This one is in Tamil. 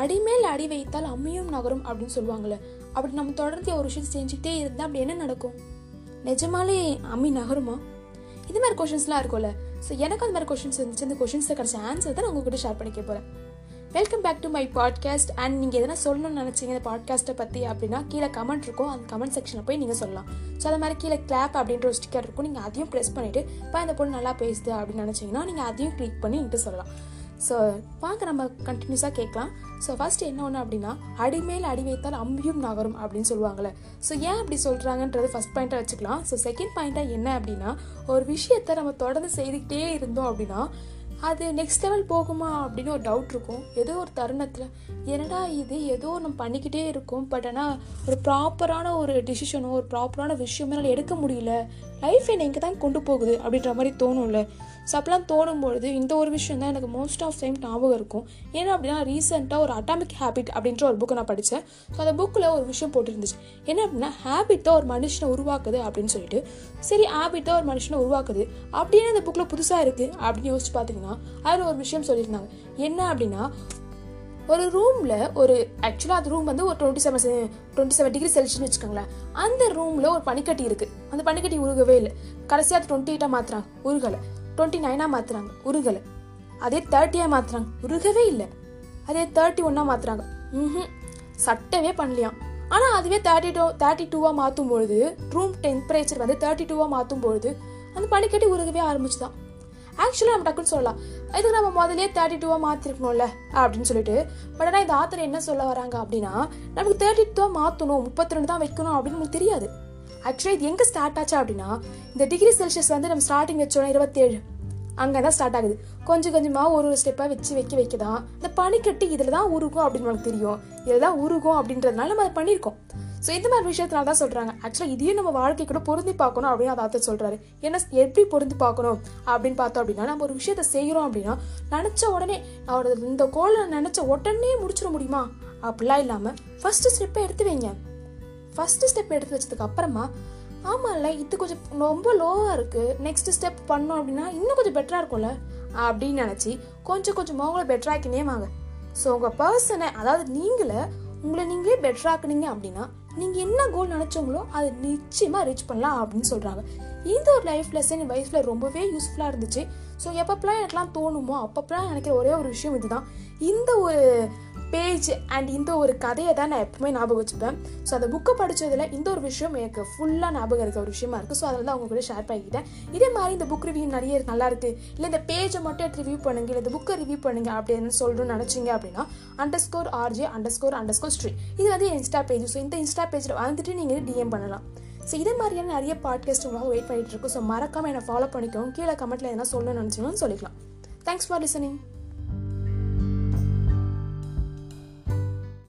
அடிமேல் அடி வைத்தால் அம்மியும் நகரும் அப்படின்னு சொல்லுவாங்கள்ல அப்படி நம்ம தொடர்ந்து ஒரு விஷயம் செஞ்சுக்கிட்டே இருந்தால் அப்படி என்ன நடக்கும்? நிஜமாலே அம்மி நகருமா? இது மாதிரி கொஷின்ஸ்லாம் இருக்கும்ல. ஸோ எனக்கு அந்த மாதிரி கொஷின்ஸ் இருந்துச்சு. இந்த கொஷின்ஸில் கிடச்ச ஆன்சர் தான் நான் உங்ககிட்ட ஷேர் பண்ணிக்க போகிறேன் welcome back to my podcast and நீங்கள் எதனா சொல்லணும்னு நினச்சிங்க இந்த பாட்காஸ்ட்டை பற்றி அப்படின்னா கீழே கமெண்ட் இருக்கும். அந்த கமெண்ட் செக்ஷனில் போய் நீங்கள் சொல்லலாம். ஸோ அது மாதிரி கீழே கிளாப் அப்படின்ற ஒரு ஸ்டிக்கர் இருக்கும். நீங்கள் அதையும் ப்ரெஸ் பண்ணிவிட்டு இப்போ அந்த பொண்ணு நல்லா பேசுது அப்படின்னு நினச்சிங்கன்னா நீங்கள் அதையும் கிளிக் பண்ணி என்கிட்ட சொல்லலாம். ஸோ வாங்க நம்ம கண்டினியூஸாக கேட்கலாம். ஸோ ஃபஸ்ட்டு என்ன ஒன்று அப்படின்னா அடிமேல் அடி வைத்தால் அம்பியும் நகரும் அப்படின்னு சொல்லுவாங்கள்ல ஸோ ஏன் அப்படி சொல்கிறாங்கன்றது ஃபஸ்ட் பாயிண்ட்டாக வச்சுக்கலாம். ஸோ செகண்ட் பாயிண்ட்டாக என்ன அப்படின்னா ஒரு விஷயத்தை நம்ம தொடர்ந்து செய்துக்கிட்டே இருந்தோம் அப்படின்னா அது நெக்ஸ்ட் லெவல் போகுமா அப்படின்னு ஒரு டவுட் இருக்கும். ஏதோ ஒரு தருணத்தில் என்னடா இது ஏதோ நம்ம பண்ணிக்கிட்டே இருக்கோம். பட் ஆனால் ஒரு ப்ராப்பரான ஒரு டிசிஷனோ ஒரு ப்ராப்பரான விஷயமே என்னால் எடுக்க முடியல. லைஃப் என்னை இங்கே தான் கொண்டு போகுது அப்படின்ற மாதிரி தோணும்ல. ஸோ அப்பெல்லாம் தோணும்பொழுது இந்த ஒரு விஷயம் தான் எனக்கு மோஸ்ட் ஆஃப் டைம் ஞாபகம் இருக்கும். ஏன்னா அப்படின்னா ரீசெண்டாக ஒரு அட்டாமிக் ஹேபிட் அப்படின்ற ஒரு புக்கை நான் படித்தேன் ஸோ அந்த புக்கில் ஒரு விஷயம் போட்டிருந்துச்சு. என்ன அப்படின்னா ஹேபிட் தான் ஒரு மனுஷனை உருவாக்குது அப்படின்னு சொல்லிட்டு. சரி ஹேபிட் தான் ஒரு மனுஷனை உருவாக்குது. அப்படின்னு அந்த புக்கில் புதுசாக இருக்குது அப்படின்னு யோசிச்சு பார்த்தீங்கன்னா அதில் ஒரு விஷயம் சொல்லியிருந்தாங்க. என்ன அப்படின்னா ஒரு ரூமில் ஒரு ஆக்சுவலாக அந்த ரூம் வந்து ஒரு twenty seven twenty seven degree செல்சியஸ்னு வச்சுக்கோங்களேன். அந்த ரூமில் ஒரு பனிக்கட்டி இருக்குது அந்த பனிக்கட்டி உருகவே இல்லை. கடைசியாக டுவெண்ட்டி எயிட்டாக மாற்றுறாங்க உருகலை. டுவெண்ட்டி நைனாக மாற்றுறாங்க உருகலை. அதே தேர்ட்டியாக மாற்றுறாங்க உருகவே இல்லை. அதே தேர்ட்டி ஒன்னாக மாற்றுறாங்க ம் சட்டவே பண்ணலையாம் ஆனால் அதுவே தேர்ட்டி டூ தேர்ட்டி டூவாக மாற்றும் பொழுது ரூம் டெம்பரேச்சர் வந்து தேர்ட்டி டூவாக மாற்றும் பொழுது அந்த பனிக்கட்டி உருகவே ஆரம்பிச்சுதான். ஆக்சுவலாக நம்ம டக்குன்னு சொல்லலாம். இதுக்கு நம்ம முதலே தேர்ட்டி டூவாக மாற்றிருக்கணும்ல அப்படின்னு சொல்லிட்டு. பட் ஆனால் இந்த ஆத்தர் என்ன சொல்ல வராங்க அப்படின்னா நமக்கு தேர்ட்டி டூவாக மாற்றணும் முப்பத்தி ரெண்டு தான் வைக்கணும் அப்படின்னு நமக்கு தெரியாது. ஆக்சுவலாக இது எங்கே ஸ்டார்ட் ஆச்சு அப்படின்னா இந்த டிகிரி செல்சியஸ் வந்து நம்ம ஸ்டார்டிங் வச்சோம் இருபத்தேழு. அங்கே தான் ஸ்டார்ட் ஆகுது. கொஞ்சம் கொஞ்சமாக ஒரு ஒரு ஸ்டெப்பாக வச்சு வைக்க வைக்க தான் இந்த பனிக்கட்டி இதில் தான் உருகும் அப்படின்னு நமக்கு தெரியும். இதில் தான் உருகும் அப்படின்றதுனால நம்ம அதை பண்ணியிருக்கோம். ஸோ இந்த மாதிரி விஷயத்தினால தான் சொல்கிறாங்க ஆக்சுவலாக இதையும் நம்ம வாழ்க்கை கூட பொருந்தி பார்க்கணும் அப்படின்னு அதை சொல்கிறாரு என்ன எப்படி பொருந்தி பார்க்கணும் அப்படின்னு பார்த்தோம் அப்படின்னா நம்ம ஒரு விஷயத்த செய்கிறோம் அப்படின்னா நினச்ச உடனே அவரோட இந்த கோலை நினச்ச உடனே முடிச்சிட முடியுமா? அப்படிலாம் இல்லாமல் ஃபஸ்ட்டு ஸ்டெப்பை எடுத்து வைங்க. ஃபஸ்ட்டு ஸ்டெப் எடுத்து வச்சதுக்கு அப்புறமா ஆமாம்ல இது கொஞ்சம் ரொம்ப லோவாக இருக்குது நெக்ஸ்ட் ஸ்டெப் பண்ணோம் அப்படின்னா இன்னும் கொஞ்சம் பெட்டராக இருக்கும்ல? அப்படின்னு நினச்சி கொஞ்சம் கொஞ்சம் உங்களை பெட்டராக்கினே வாங்க ஸோ உங்கள் பர்சனை அதாவது நீங்களே உங்களை நீங்களே பெட்டராக்குனீங்க அப்படின்னா நீங்கள் என்ன கோல் நினச்சவங்களோ அதை நிச்சயமாக ரீச் பண்ணலாம் அப்படின்னு சொல்கிறாங்க இந்த ஒரு லைஃப் லெசன் என் லைஃப்பில் ரொம்பவே யூஸ்ஃபுல்லாக இருந்துச்சு. ஸோ எப்பப்பெல்லாம் எனக்குலாம் தோணுமோ அப்பப்பெல்லாம் நினைக்கிற ஒரே ஒரு விஷயம் இதுதான். இந்த ஒரு பேஜ் அண்ட் இந்த ஒரு கதையை தான் நான் எப்பவுமே ஞாபகம் வச்சுப்பேன். ஸோ அந்த புக்கை படித்ததில் இந்த ஒரு விஷயம் எனக்கு ஃபுல்லாக ஞாபகம் இருக்க ஒரு விஷயமா இருக்குது ஸோ அதில் தான் அவங்க கூட ஷேர் பண்ணிக்கிட்டேன். இதே மாதிரி இந்த புக் ரிவ்யூ நிறைய நல்லா இருக்குது இல்லை இந்த பேஜை மட்டும் எடுத்து ரிவ்யூ பண்ணுங்க இல்லை இந்த புக்கை ரிவ்யூ பண்ணுங்க அப்படின்னு சொல்கிறோன்னு நினச்சிங்க அப்படின்னா underscore RJ underscore underscore ஸ்ட்ரீ இது வந்து இன்ஸ்டா பேஜ் ஸோ இந்த இன்ஸ்டா பேஜில் வந்துட்டு நீங்கள் டிஎம் பண்ணலாம். ஸோ இதே மாதிரியான நிறைய பாட்காஸ்ட் உங்களாக வெயிட் பண்ணிட்டு இருக்கும். ஸோ மறக்காமல் என்னை ஃபாலோ பண்ணிக்கவும் கீழே கமெண்ட்டில் எதனா சொல்லணும்னு நினச்சிங்கன்னு சொல்லிக்கலாம். Thanks for listening